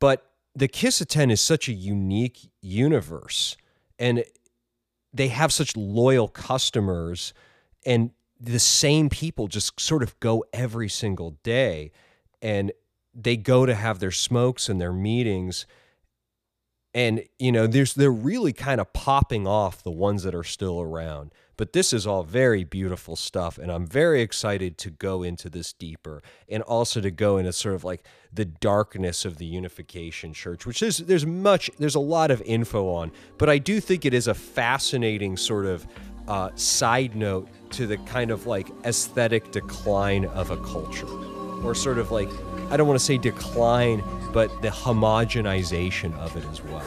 But the Kissaten is such a unique universe and they have such loyal customers and the same people just sort of go every single day and they go to have their smokes and their meetings and you know there's they're really kind of popping off the ones that are still around. But this is all very beautiful stuff and i'm very excited to go into this deeper and also to go into sort of like the darkness of the unification church which is there's much there's a lot of info on. But i do think it is a fascinating sort of uh, side note to the kind of like aesthetic decline of a culture. Or sort of like i don't want to say decline but the homogenization of it as well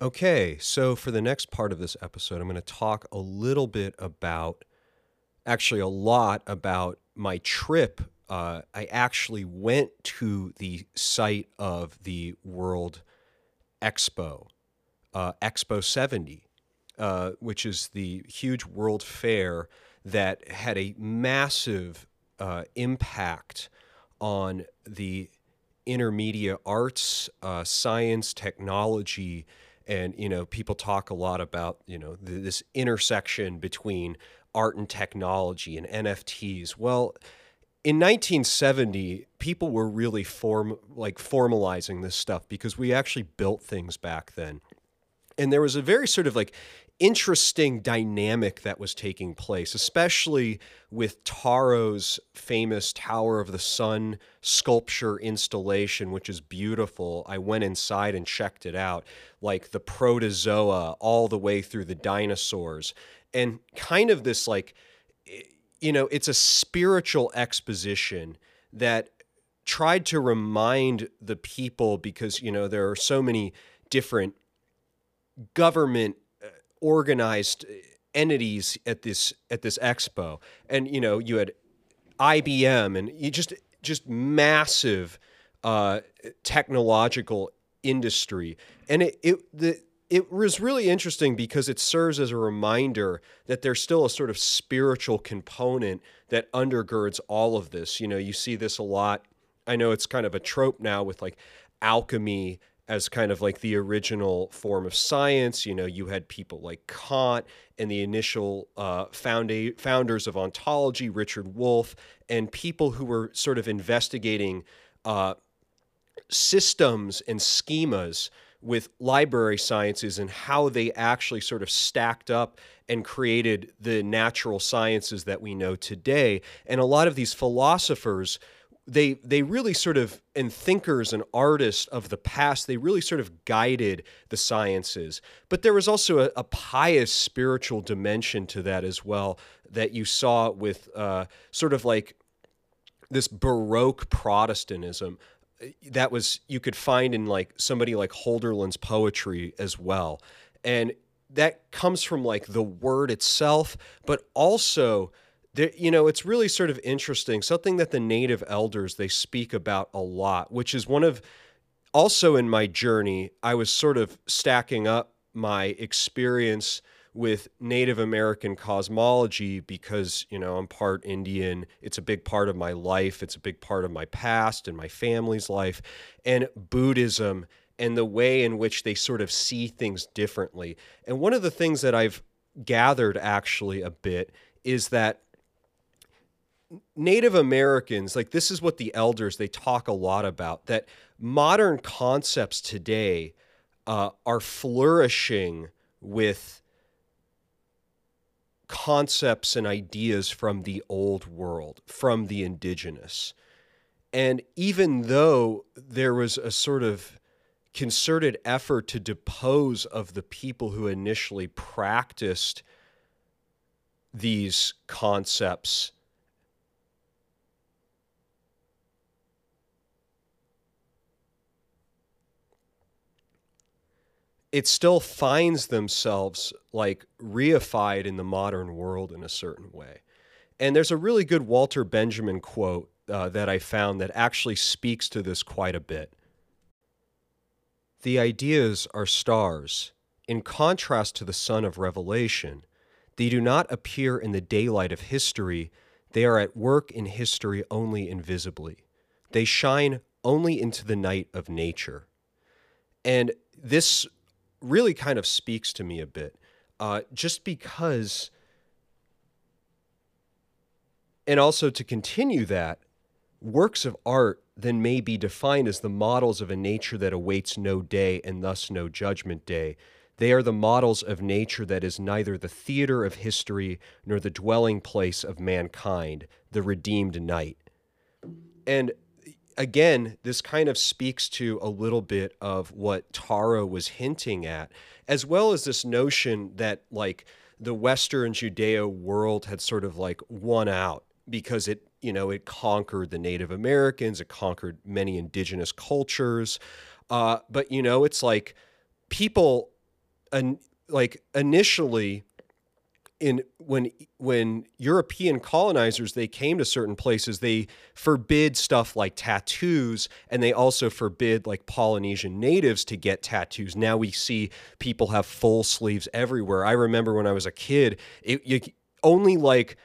Okay, so for the next part of this episode, I'm going to talk a little bit about, actually, a lot about my trip. Uh, I actually went to the site of the World Expo, uh, Expo 70, uh, which is the huge world fair that had a massive uh, impact on the intermedia arts, uh, science, technology, and you know people talk a lot about you know th- this intersection between art and technology and NFTs. Well, in 1970, people were really form like formalizing this stuff because we actually built things back then. And there was a very sort of like interesting dynamic that was taking place, especially with Taro's famous Tower of the Sun sculpture installation, which is beautiful. I went inside and checked it out, like the protozoa all the way through the dinosaurs, and kind of this like, you know, it's a spiritual exposition that tried to remind the people because, you know, there are so many different government organized entities at this at this expo and you know you had IBM and you just just massive uh, technological industry and it it the it was really interesting because it serves as a reminder that there's still a sort of spiritual component that undergirds all of this. You know, you see this a lot. I know it's kind of a trope now with like alchemy as kind of like the original form of science. You know, you had people like Kant and the initial uh, founders of ontology, Richard Wolff, and people who were sort of investigating uh, systems and schemas with library sciences and how they actually sort of stacked up and created the natural sciences that we know today. And a lot of these philosophers they they really sort of and thinkers and artists of the past they really sort of guided the sciences. But there was also a, a pious spiritual dimension to that as well that you saw with uh, sort of like this baroque protestantism uh, that was you could find in like somebody like Hölderlin's poetry as well. And that comes from like the word itself but also there, you know, it's really sort of interesting. Something that the native elders they speak about a lot, which is one of also in my journey, I was sort of stacking up my experience with Native American cosmology because, you know, I'm part Indian. It's a big part of my life, it's a big part of my past and my family's life, and Buddhism and the way in which they sort of see things differently. And one of the things that I've gathered actually a bit is that Native Americans, like this is what the elders they talk a lot about that modern concepts today uh, are flourishing with concepts and ideas from the old world, from the indigenous. And even though there was a sort of concerted effort to depose of the people who initially practiced these concepts it still finds themselves like reified in the modern world in a certain way. And there's a really good Walter Benjamin quote uh, that I found that actually speaks to this quite a bit. The ideas are stars. In contrast to the sun of revelation, they do not appear in the daylight of history, they are at work in history only invisibly. They shine only into the night of nature. And this really kind of speaks to me a bit, uh, just because, and also to continue that, works of art then may be defined as the models of a nature that awaits no day and thus no judgment day. They are the models of nature that is neither the theater of history nor the dwelling place of mankind, the redeemed night. And again, this kind of speaks to a little bit of what Taro was hinting at, as well as this notion that like the Western Judeo world had sort of like won out because it, you know, it conquered the Native Americans, it conquered many indigenous cultures. Uh, but, you know, it's like people, and like initially, in when when European colonizers they came to certain places, they forbid stuff like tattoos, and they also forbid like Polynesian natives to get tattoos. Now we see people have full sleeves everywhere. I remember when I was a kid, it you, only like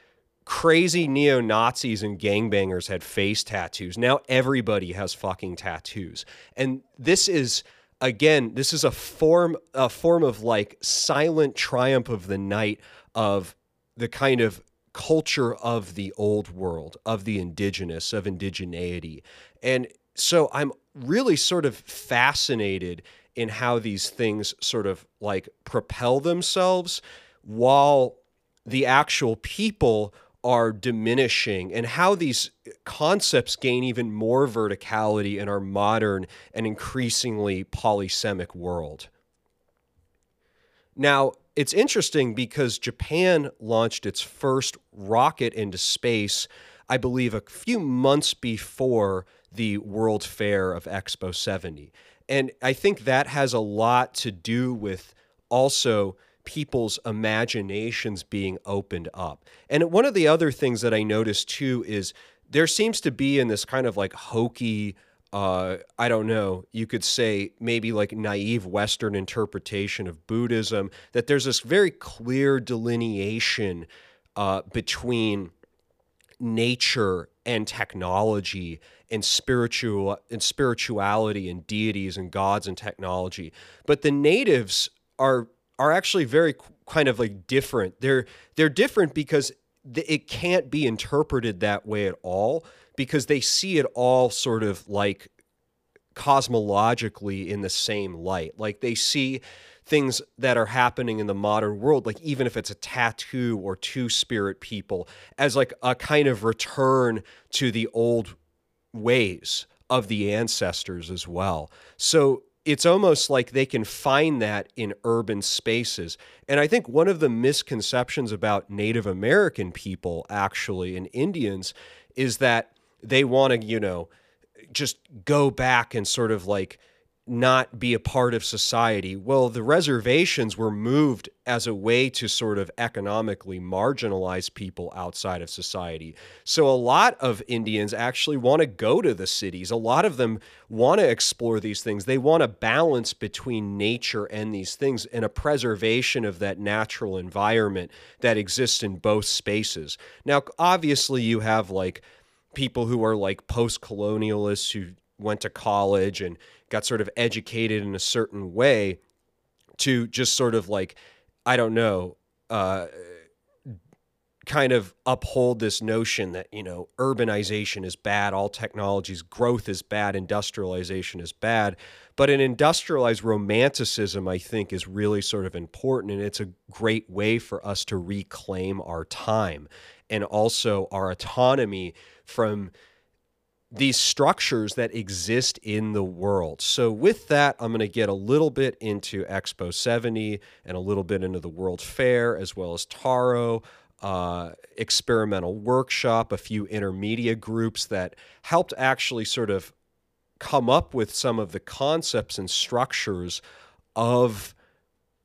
crazy neo Nazis and gangbangers had face tattoos. Now everybody has fucking tattoos. And this is again, this is a form a form of like silent triumph of the night of the kind of culture of the old world, of the indigenous, of indigeneity. And so I'm really sort of fascinated in how these things sort of like propel themselves while the actual people are diminishing and how these concepts gain even more verticality in our modern and increasingly polysemic world. Now, it's interesting because Japan launched its first rocket into space, I believe, a few months before the World Fair of Expo 70. And I think that has a lot to do with also people's imaginations being opened up. And one of the other things that I noticed too is there seems to be in this kind of like hokey, uh, I don't know, you could say maybe like naive Western interpretation of Buddhism, that there's this very clear delineation uh, between nature and technology and spiritual and spirituality and deities and gods and technology. But the natives are are actually very kind of like different. They're they're different because it can't be interpreted that way at all because they see it all sort of like cosmologically in the same light. Like they see things that are happening in the modern world, like even if it's a tattoo or two spirit people, as like a kind of return to the old ways of the ancestors as well. So it's almost like they can find that in urban spaces. And I think one of the misconceptions about Native American people, actually, and Indians, is that they want to, you know, just go back and sort of like not be a part of society. Well, the reservations were moved as a way to sort of economically marginalize people outside of society. So a lot of Indians actually want to go to the cities. A lot of them want to explore these things. They want a balance between nature and these things and a preservation of that natural environment that exists in both spaces. Now, obviously, you have like people who are like post colonialists who went to college and got sort of educated in a certain way to just sort of like I don't know, uh, kind of uphold this notion that you know urbanization is bad, all technologies growth is bad, industrialization is bad. But an industrialized romanticism, I think, is really sort of important, and it's a great way for us to reclaim our time and also our autonomy from these structures that exist in the world. So, with that, I'm going to get a little bit into Expo 70 and a little bit into the World Fair, as well as Taro, uh, experimental workshop, a few intermedia groups that helped actually sort of come up with some of the concepts and structures of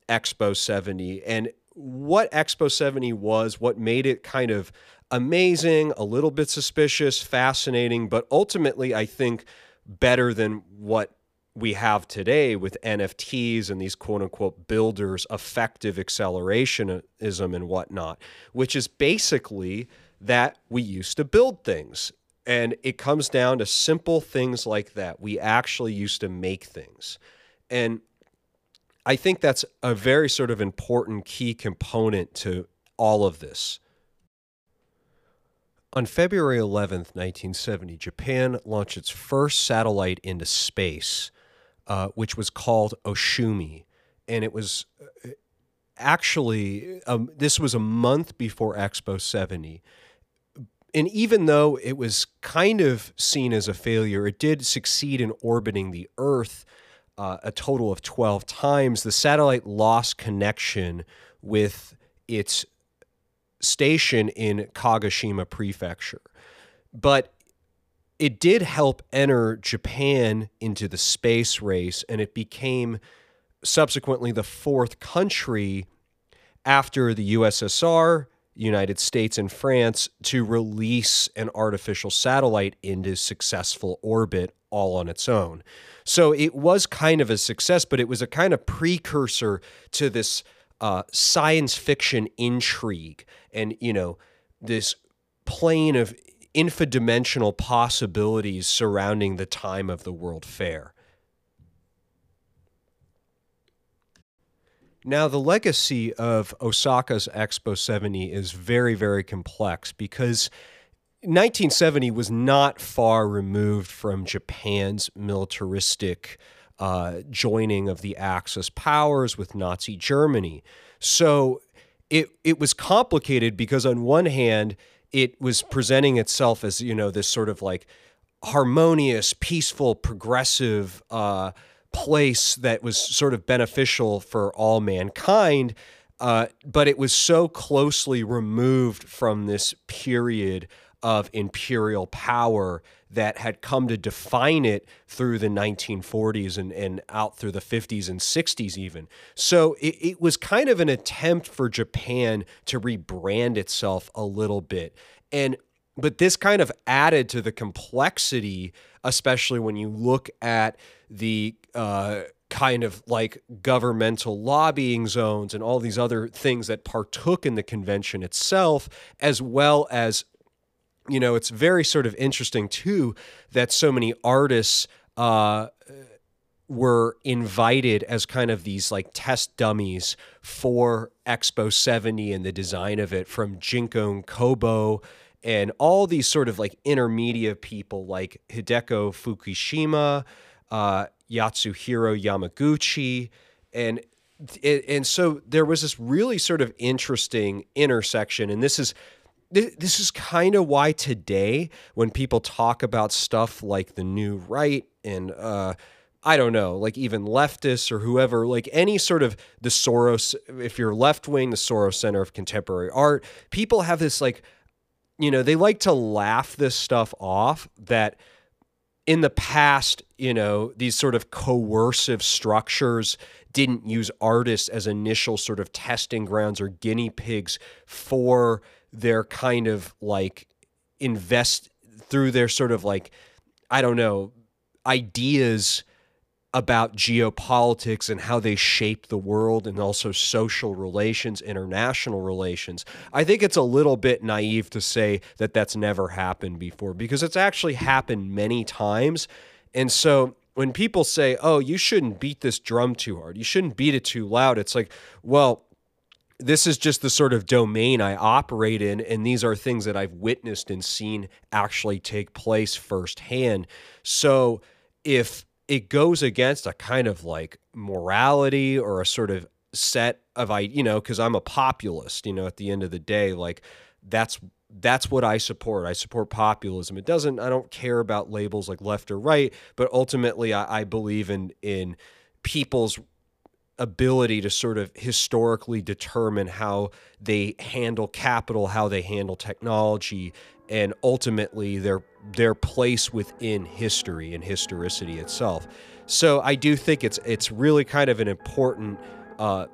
Expo 70 and what Expo 70 was, what made it kind of amazing, a little bit suspicious, fascinating, but ultimately, I think better than what we have today with NFTs and these quote unquote builders, effective accelerationism and whatnot, which is basically that we used to build things. And it comes down to simple things like that. We actually used to make things. And I think that's a very sort of important key component to all of this. On February 11th, 1970, Japan launched its first satellite into space, uh, which was called Ohsumi. And it was uh, actually, um, this was a month before Expo 70. And even though it was kind of seen as a failure, it did succeed in orbiting the Earth uh, a total of 12 times. The satellite lost connection with its station in Kagoshima Prefecture. But it did help enter Japan into the space race, and it became subsequently the fourth country after the USSR, United States, and France to release an artificial satellite into successful orbit all on its own. So it was kind of a success, but it was a kind of precursor to this uh, science fiction intrigue and you know this plane of infodimensional possibilities surrounding the time of the World Fair. Now, the legacy of Osaka's Expo 70 is very, very complex because 1970 was not far removed from Japan's militaristic uh, joining of the Axis powers with Nazi Germany. So it it was complicated because on one hand, it was presenting itself as you know this sort of like harmonious, peaceful, progressive. Uh, place that was sort of beneficial for all mankind. Uh, but it was so closely removed from this period of imperial power that had come to define it through the 1940s and, and out through the 50s and 60s, even. So it, it was kind of an attempt for Japan to rebrand itself a little bit. And but this kind of added to the complexity, especially when you look at the uh, kind of like governmental lobbying zones and all these other things that partook in the convention itself, as well as, you know, it's very sort of interesting too that so many artists. Uh, were invited as kind of these like test dummies for Expo 70 and the design of it from Jinko and Kobo and all these sort of like intermedia people like Hideko Fukushima, uh, Katsuhiro Yamaguchi, and and so there was this really sort of interesting intersection, and this is this is kind of why today when people talk about stuff like the new right and uh, I don't know, like even leftists or whoever, like any sort of the Soros, if you're left wing, the Soros Center of Contemporary Art, people have this like you know, they like to laugh this stuff off that in the past, you know, these sort of coercive structures didn't use artists as initial sort of testing grounds or guinea pigs for their kind of like invest through their sort of like, I don't know, ideas about geopolitics and how they shape the world and also social relations, international relations. I think it's a little bit naive to say that that's never happened before because it's actually happened many times. And so when people say, oh, you shouldn't beat this drum too hard, you shouldn't beat it too loud, it's like, well, this is just the sort of domain I operate in, and these are things that I've witnessed and seen actually take place firsthand. So if it goes against a kind of like morality or a sort of set of I you know because I'm a populist you know at the end of the day like that's that's what I support. I support populism. It doesn't I don't care about labels like left or right but ultimately I, I believe in in people's ability to sort of historically determine how they handle capital how they handle technology and ultimately their their place within history and historicity itself. So I do think it's it's really kind of an important uh,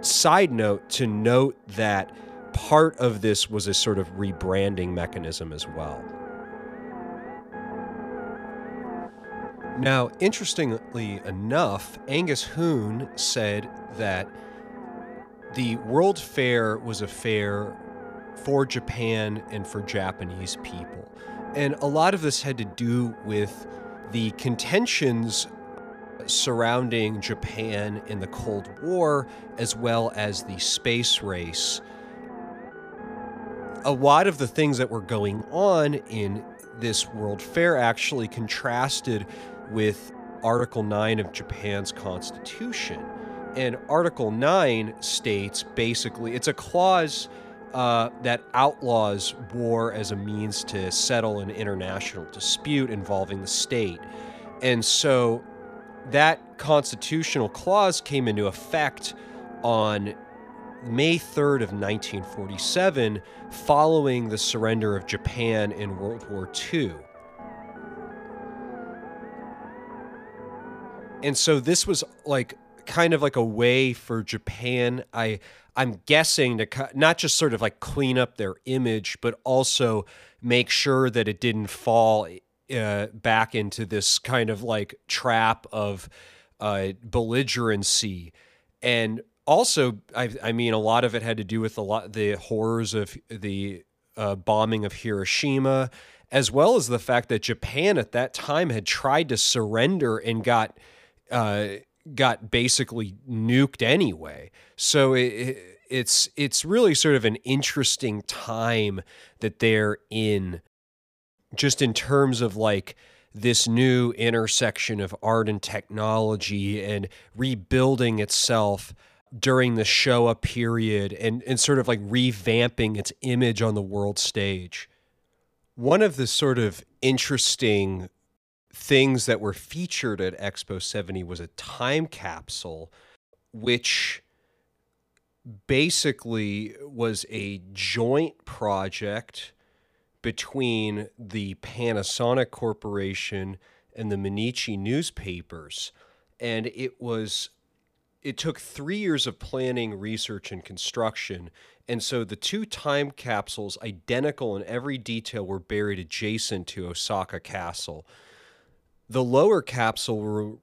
side note to note that part of this was a sort of rebranding mechanism as well. Now, interestingly enough, Angus Hoon said that the World Fair was a fair for Japan and for Japanese people. And a lot of this had to do with the contentions surrounding Japan in the Cold War, as well as the space race. A lot of the things that were going on in this World Fair actually contrasted with Article 9 of Japan's Constitution. And Article 9 states basically, it's a clause uh, that outlaws war as a means to settle an international dispute involving the state. And so that constitutional clause came into effect on May 3rd of 1947 following the surrender of Japan in World War II. And so this was like kind of like a way for Japan I I'm guessing to not just sort of like clean up their image, but also make sure that it didn't fall uh, back into this kind of like trap of uh, belligerency. And also, I, I mean, a lot of it had to do with a lot the horrors of the uh, bombing of Hiroshima, as well as the fact that Japan at that time had tried to surrender and got uh, got basically nuked anyway. So it, it's it's really sort of an interesting time that they're in, just in terms of like this new intersection of art and technology and rebuilding itself during the Showa period and, and sort of like revamping its image on the world stage. One of the sort of interesting things that were featured at Expo 70 was a time capsule, which basically was a joint project between the Panasonic Corporation and the Mainichi newspapers. And it was it took three years of planning, research, and construction. And so the two time capsules, identical in every detail, were buried adjacent to Osaka Castle. The lower capsule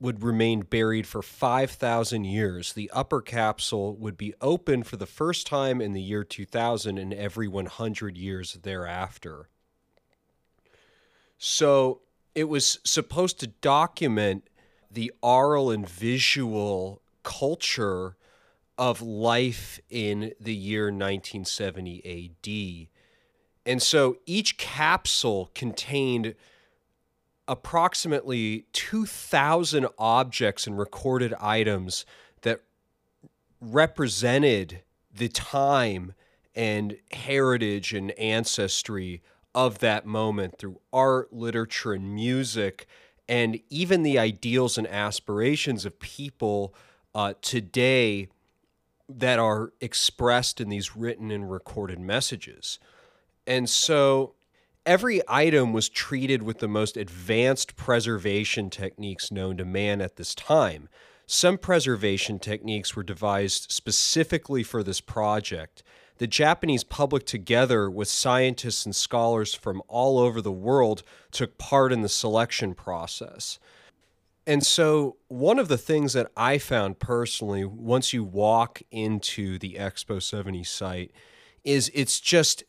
would remain buried for 5,000 years. The upper capsule would be open for the first time in the year 2000 and every 100 years thereafter. So it was supposed to document the oral and visual culture of life in the year 1970 AD. And so each capsule contained approximately 2,000 objects and recorded items that represented the time and heritage and ancestry of that moment through art, literature, and music, and even the ideals and aspirations of people uh, today that are expressed in these written and recorded messages. And so every item was treated with the most advanced preservation techniques known to man at this time. Some preservation techniques were devised specifically for this project. The Japanese public, together with scientists and scholars from all over the world, took part in the selection process. And so, one of the things that I found personally, once you walk into the Expo 70 site, is it's just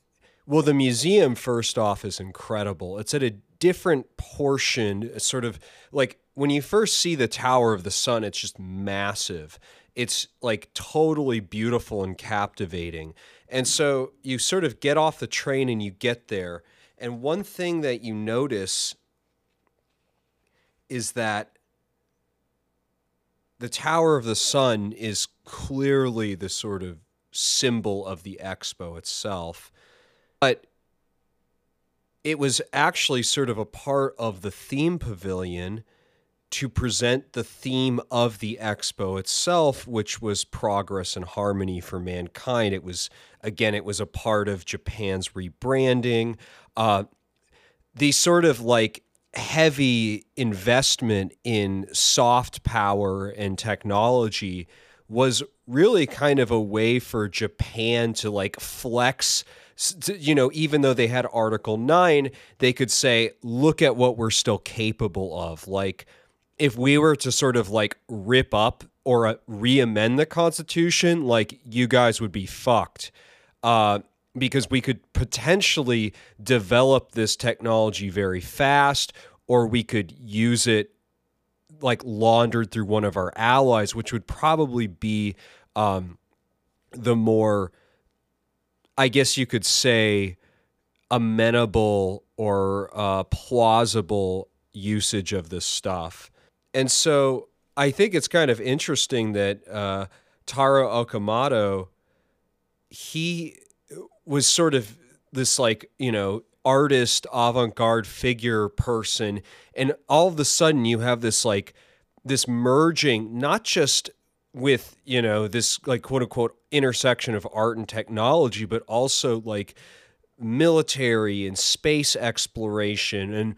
well, the museum, first off, is incredible. It's at a different portion, uh, sort of like when you first see the Tower of the Sun, it's just massive. It's like totally beautiful and captivating. And so you sort of get off the train and you get there. And one thing that you notice is that the Tower of the Sun is clearly the sort of symbol of the expo itself. But it was actually sort of a part of the theme pavilion to present the theme of the expo itself, which was progress and harmony for mankind. It was, again, it was a part of Japan's rebranding. Uh, the sort of like heavy investment in soft power and technology was really kind of a way for Japan to like flex you know, even though they had Article 9, they could say, look at what we're still capable of. Like, if we were to sort of like rip up or uh, re amend the Constitution, like, you guys would be fucked. Uh, because we could potentially develop this technology very fast, or we could use it like laundered through one of our allies, which would probably be um, the more I guess you could say, amenable or uh, plausible usage of this stuff. And so I think it's kind of interesting that uh, Taro Okamoto, he was sort of this like, you know, artist, avant garde figure person. And all of a sudden you have this like, this merging, not just with you know this like quote unquote intersection of art and technology but also like military and space exploration. And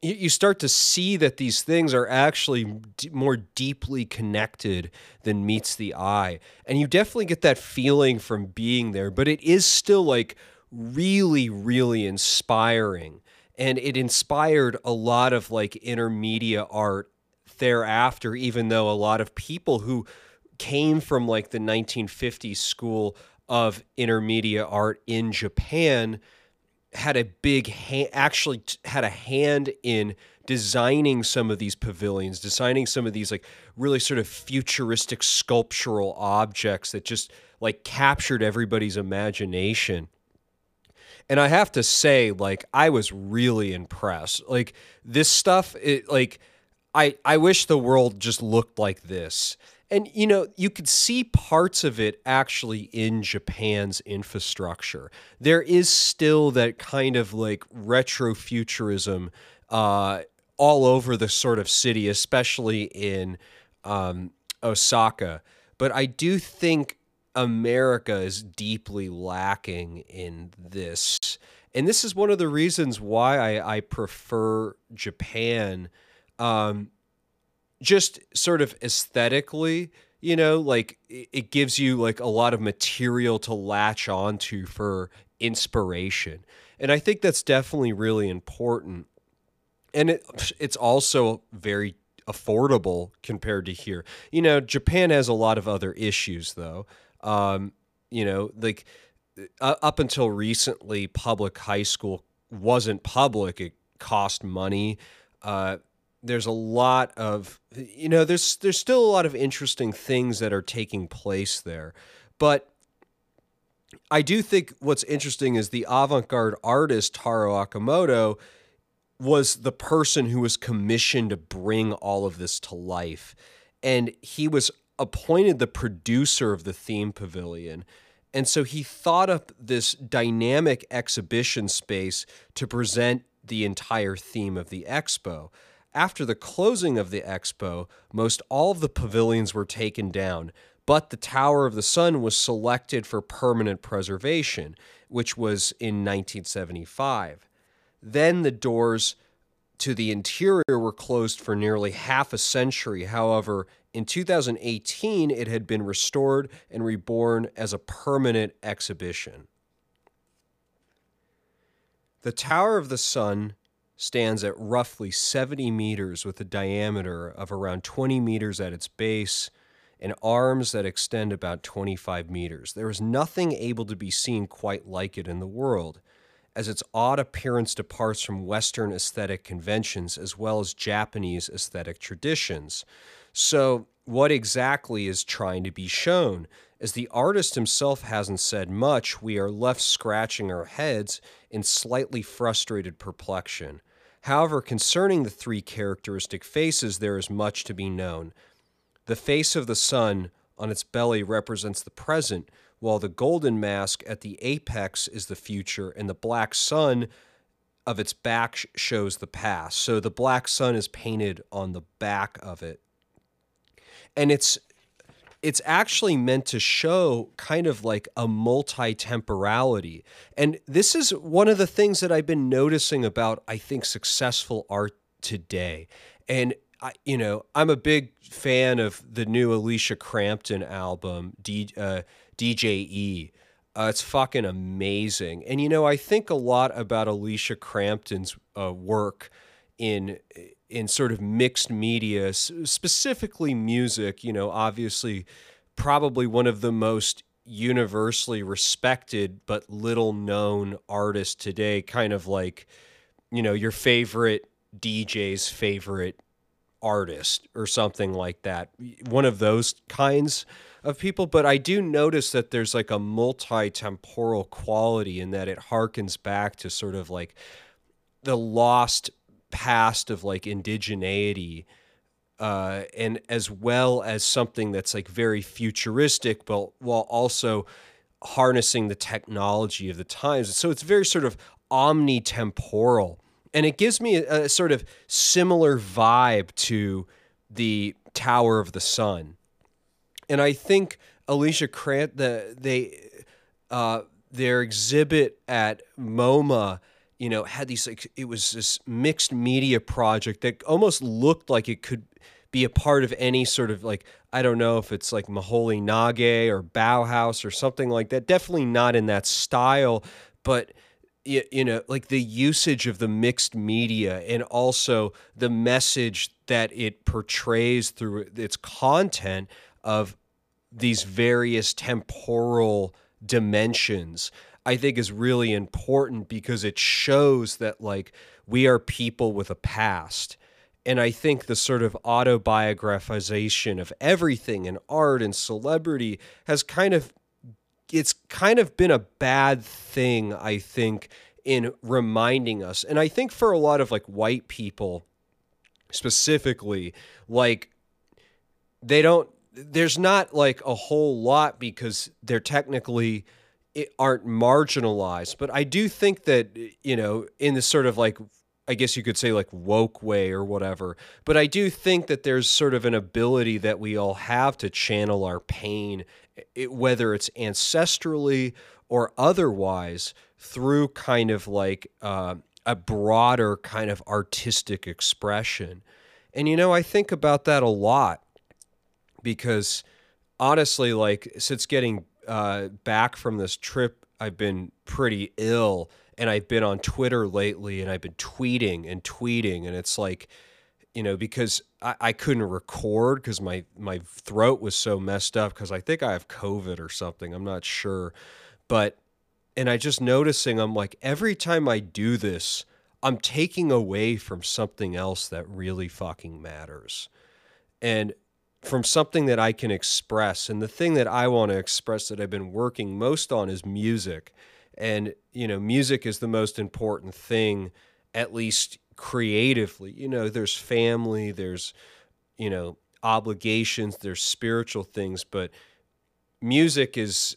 you start to see that these things are actually d- more deeply connected than meets the eye. And you definitely get that feeling from being there but it is still like really really inspiring. And it inspired a lot of like intermedia art thereafter even though a lot of people who came from like the 1950s school of intermedia art in Japan had a big hand, actually had a hand in designing some of these pavilions, designing some of these like really sort of futuristic sculptural objects that just like captured everybody's imagination. And I have to say, like, I was really impressed. Like this stuff, it like I I wish the world just looked like this. And you know, you could see parts of it actually in Japan's infrastructure. There is still that kind of like retrofuturism uh, all over the sort of city, especially in um, Osaka. But I do think America is deeply lacking in this. And this is one of the reasons why I, I prefer Japan. Um, just sort of aesthetically, you know, like it gives you like a lot of material to latch onto for inspiration. And I think that's definitely really important. And it it's also very affordable compared to here. You know, Japan has a lot of other issues though. Um, you know, like uh, up until recently public high school wasn't public. It cost money. Uh, there's a lot of you know there's there's still a lot of interesting things that are taking place there. But I do think what's interesting is the avant-garde artist Taro Okamoto was the person who was commissioned to bring all of this to life. And he was appointed the producer of the theme pavilion. And so he thought up this dynamic exhibition space to present the entire theme of the expo after the closing of the expo, most all of the pavilions were taken down, but the Tower of the Sun was selected for permanent preservation, which was in 1975. Then the doors to the interior were closed for nearly half a century. However, in 2018, it had been restored and reborn as a permanent exhibition. The Tower of the Sun stands at roughly 70 meters with a diameter of around 20 meters at its base and arms that extend about 25 meters. There is nothing able to be seen quite like it in the world, as its odd appearance departs from Western aesthetic conventions as well as Japanese aesthetic traditions. So, what exactly is trying to be shown? As the artist himself hasn't said much, we are left scratching our heads in slightly frustrated perplexion. However, concerning the three characteristic faces, there is much to be known. The face of the sun on its belly represents the present, while the golden mask at the apex is the future, and the black sun of its back shows the past. So the black sun is painted on the back of it. And it's it's actually meant to show kind of like a multi-temporality. And this is one of the things that I've been noticing about I think successful art today. And I, you know, I'm a big fan of the new Elysia Crampton album, D, uh, DJE. Uh, it's fucking amazing. And you know, I think a lot about Elysia Crampton's uh, work in in sort of mixed media, specifically music, you know, obviously probably one of the most universally respected but little known artists today, kind of like, you know, your favorite DJ's favorite artist or something like that. One of those kinds of people. But I do notice that there's like a multi temporal quality in that it harkens back to sort of like the lost past of like indigeneity uh, and as well as something that's like very futuristic but while also harnessing the technology of the times. So it's very sort of omnitemporal. And it gives me a, a sort of similar vibe to the tower of the sun. And i think alicia crant the they uh, their exhibit at moma you know, had these like it was this mixed media project that almost looked like it could be a part of any sort of like I don't know if it's like Moholy-Nagy or Bauhaus or something like that. Definitely not in that style, but you, you know, like the usage of the mixed media and also the message that it portrays through its content of these various temporal dimensions I think is really important because it shows that like we are people with a past. And I think the sort of autobiographization of everything in art and celebrity has kind of it's kind of been a bad thing, I think, in reminding us. And I think for a lot of like white people specifically, like they don't there's not like a whole lot because they're technically aren't marginalized. But I do think that, you know, in this sort of like, I guess you could say like woke way or whatever. But I do think that there's sort of an ability that we all have to channel our pain, it, whether it's ancestrally or otherwise, through kind of like uh, a broader kind of artistic expression. And, you know, I think about that a lot because honestly, like, since getting uh, back from this trip, I've been pretty ill and I've been on Twitter lately and I've been tweeting and tweeting. And it's like, you know, because I, I couldn't record because my, my throat was so messed up because I think I have COVID or something. I'm not sure. But, and I just noticing, I'm like, every time I do this, I'm taking away from something else that really fucking matters. And from something that I can express. And the thing that I want to express that I've been working most on is music. And, you know, music is the most important thing, at least creatively. You know, there's family, there's, you know, obligations, there's spiritual things, but music is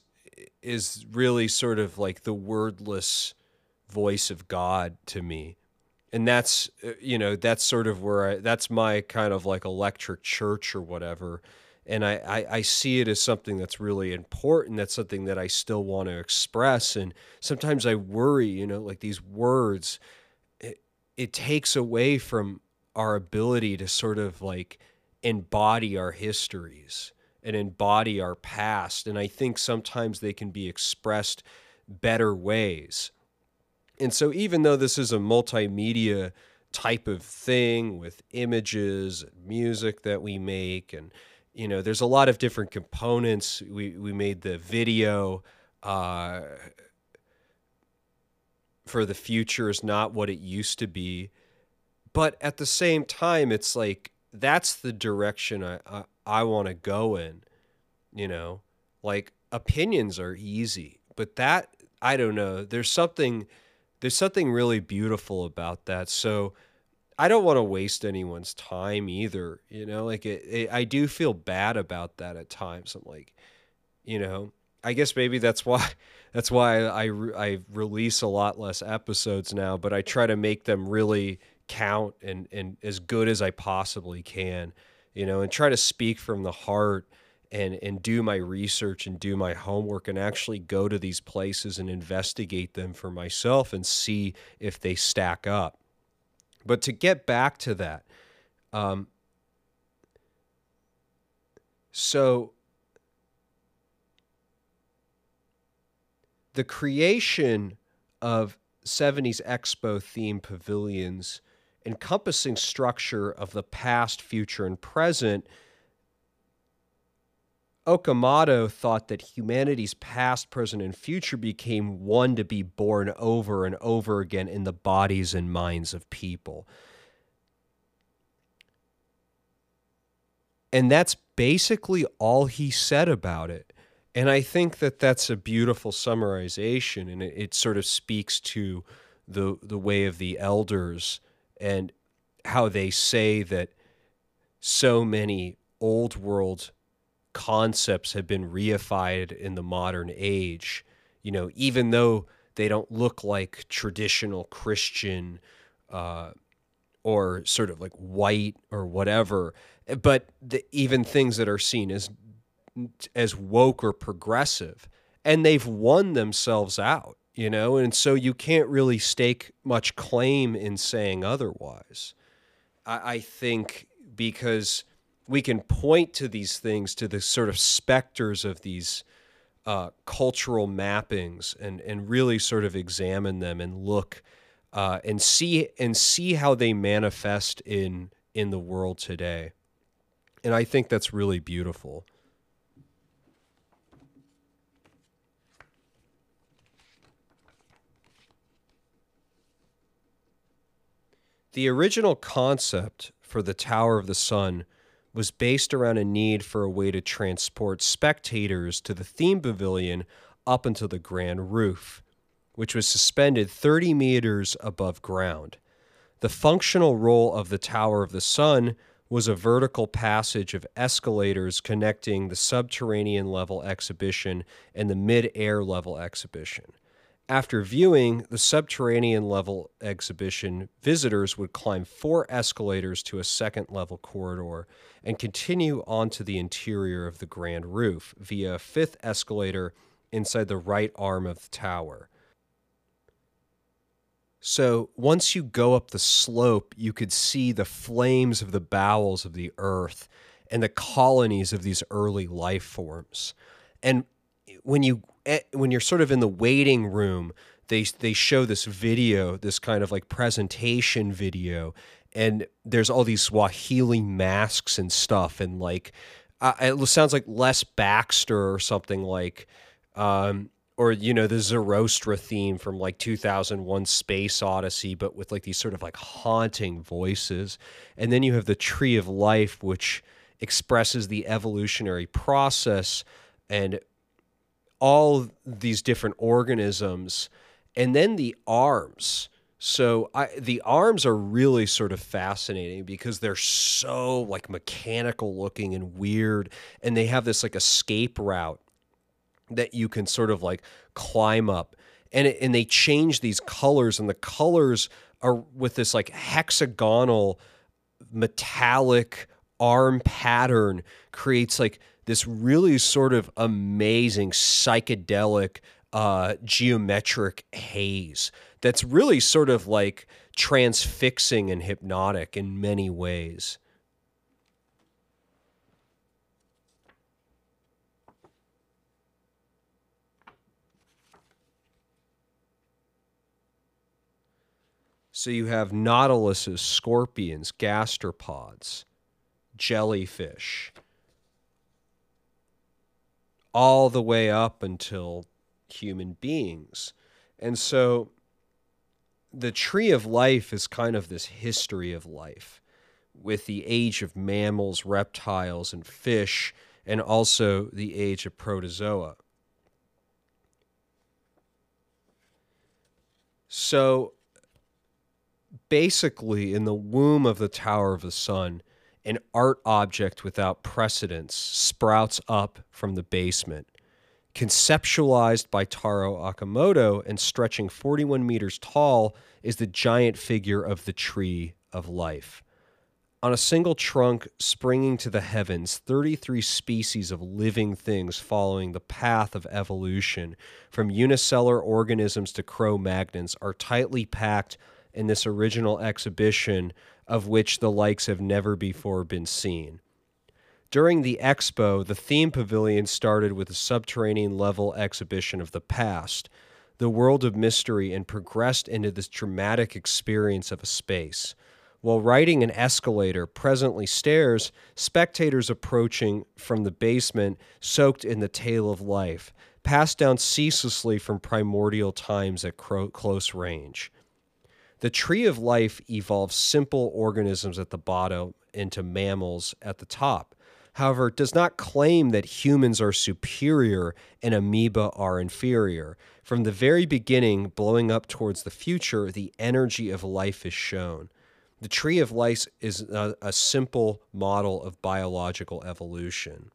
is really sort of like the wordless voice of God to me and that's uh, you know that's sort of where I that's my kind of like electric church or whatever. And I, I, I see it as something that's really important that's something that I still want to express. And sometimes I worry you know like these words it, it takes away from our ability to sort of like embody our histories and embody our past. And I think sometimes they can be expressed better ways and so, even though this is a multimedia type of thing with images and music that we make, and you know, there's a lot of different components. We we made the video. Uh, for the future is not what it used to be, but at the same time, it's like that's the direction I I, I want to go in. You know, like opinions are easy, but that I don't know. There's something there's something really beautiful about that. So I don't want to waste anyone's time either. You know, like it, it, I do feel bad about that at times. I'm like, you know, I guess maybe that's why that's why I I release a lot less episodes now, but I try to make them really count and and as good as I possibly can, you know, and try to speak from the heart and and do my research and do my homework and actually go to these places and investigate them for myself and see if they stack up. But to get back to that, um, so the creation of 70s expo theme pavilions encompassing structure of the past, future, and present Okamoto thought that humanity's past, present, and future became one to be born over and over again in the bodies and minds of people. And that's basically all he said about it. And I think that that's a beautiful summarization, and it, it sort of speaks to the the way of the elders and how they say that so many old world concepts have been reified in the modern age. You know, even though they don't look like traditional Christian uh, or sort of like white or whatever, but the, even things that are seen as as woke or progressive, and they've won themselves out. You know, and so you can't really stake much claim in saying otherwise. I, I think because we can point to these things to the sort of specters of these uh, cultural mappings and and really sort of examine them and look uh, and see and see how they manifest in in the world today and I think that's really beautiful. The original concept for the Tower of the Sun was based around a need for a way to transport spectators to the theme pavilion up until the grand roof, which was suspended 30 meters above ground. The functional role of the Tower of the Sun was a vertical passage of escalators connecting the subterranean level exhibition and the mid air level exhibition. After viewing the subterranean level exhibition, visitors would climb four escalators to a second level corridor and continue onto the interior of the grand roof via a fifth escalator inside the right arm of the tower. So once you go up the slope, you could see the flames of the bowels of the earth and the colonies of these early life forms. And when you when you're sort of in the waiting room, they they show this video, this kind of like presentation video, and there's all these Swahili masks and stuff, and like uh, it sounds like Les Baxter or something like. Um, or you know the Zoroaster theme from like 2001 Space Odyssey but with like these sort of like haunting voices and then you have the tree of life which expresses the evolutionary process and all these different organisms and then the arms. So I, the arms are really sort of fascinating because they're so like mechanical looking and weird and they have this like escape route that you can sort of like climb up. And it, and they change these colors and the colors are with this like hexagonal metallic arm pattern creates like this really sort of amazing psychedelic uh, geometric haze that's really sort of like transfixing and hypnotic in many ways. So you have nautiluses, scorpions, gastropods, jellyfish, all the way up until human beings. And so the tree of life is kind of this history of life with the age of mammals, reptiles, and fish, and also the age of protozoa. So basically, in the womb of the Tower of the Sun, an art object without precedence sprouts up from the basement. Conceptualized by Taro Okamoto and stretching 41 meters tall is the giant figure of the Tree of Life. On a single trunk springing to the heavens, 33 species of living things following the path of evolution, from unicellular organisms to Cro Magnons, are tightly packed in this original exhibition of which the likes have never before been seen. During the expo, the theme pavilion started with a subterranean level exhibition of the past, the world of mystery, and progressed into this dramatic experience of a space. While riding an escalator, presently stairs, spectators approaching from the basement, soaked in the tale of life, passed down ceaselessly from primordial times at close range. The tree of life evolves simple organisms at the bottom into mammals at the top. However, it does not claim that humans are superior and amoeba are inferior. From the very beginning, blowing up towards the future, the energy of life is shown. The tree of life is a, a simple model of biological evolution.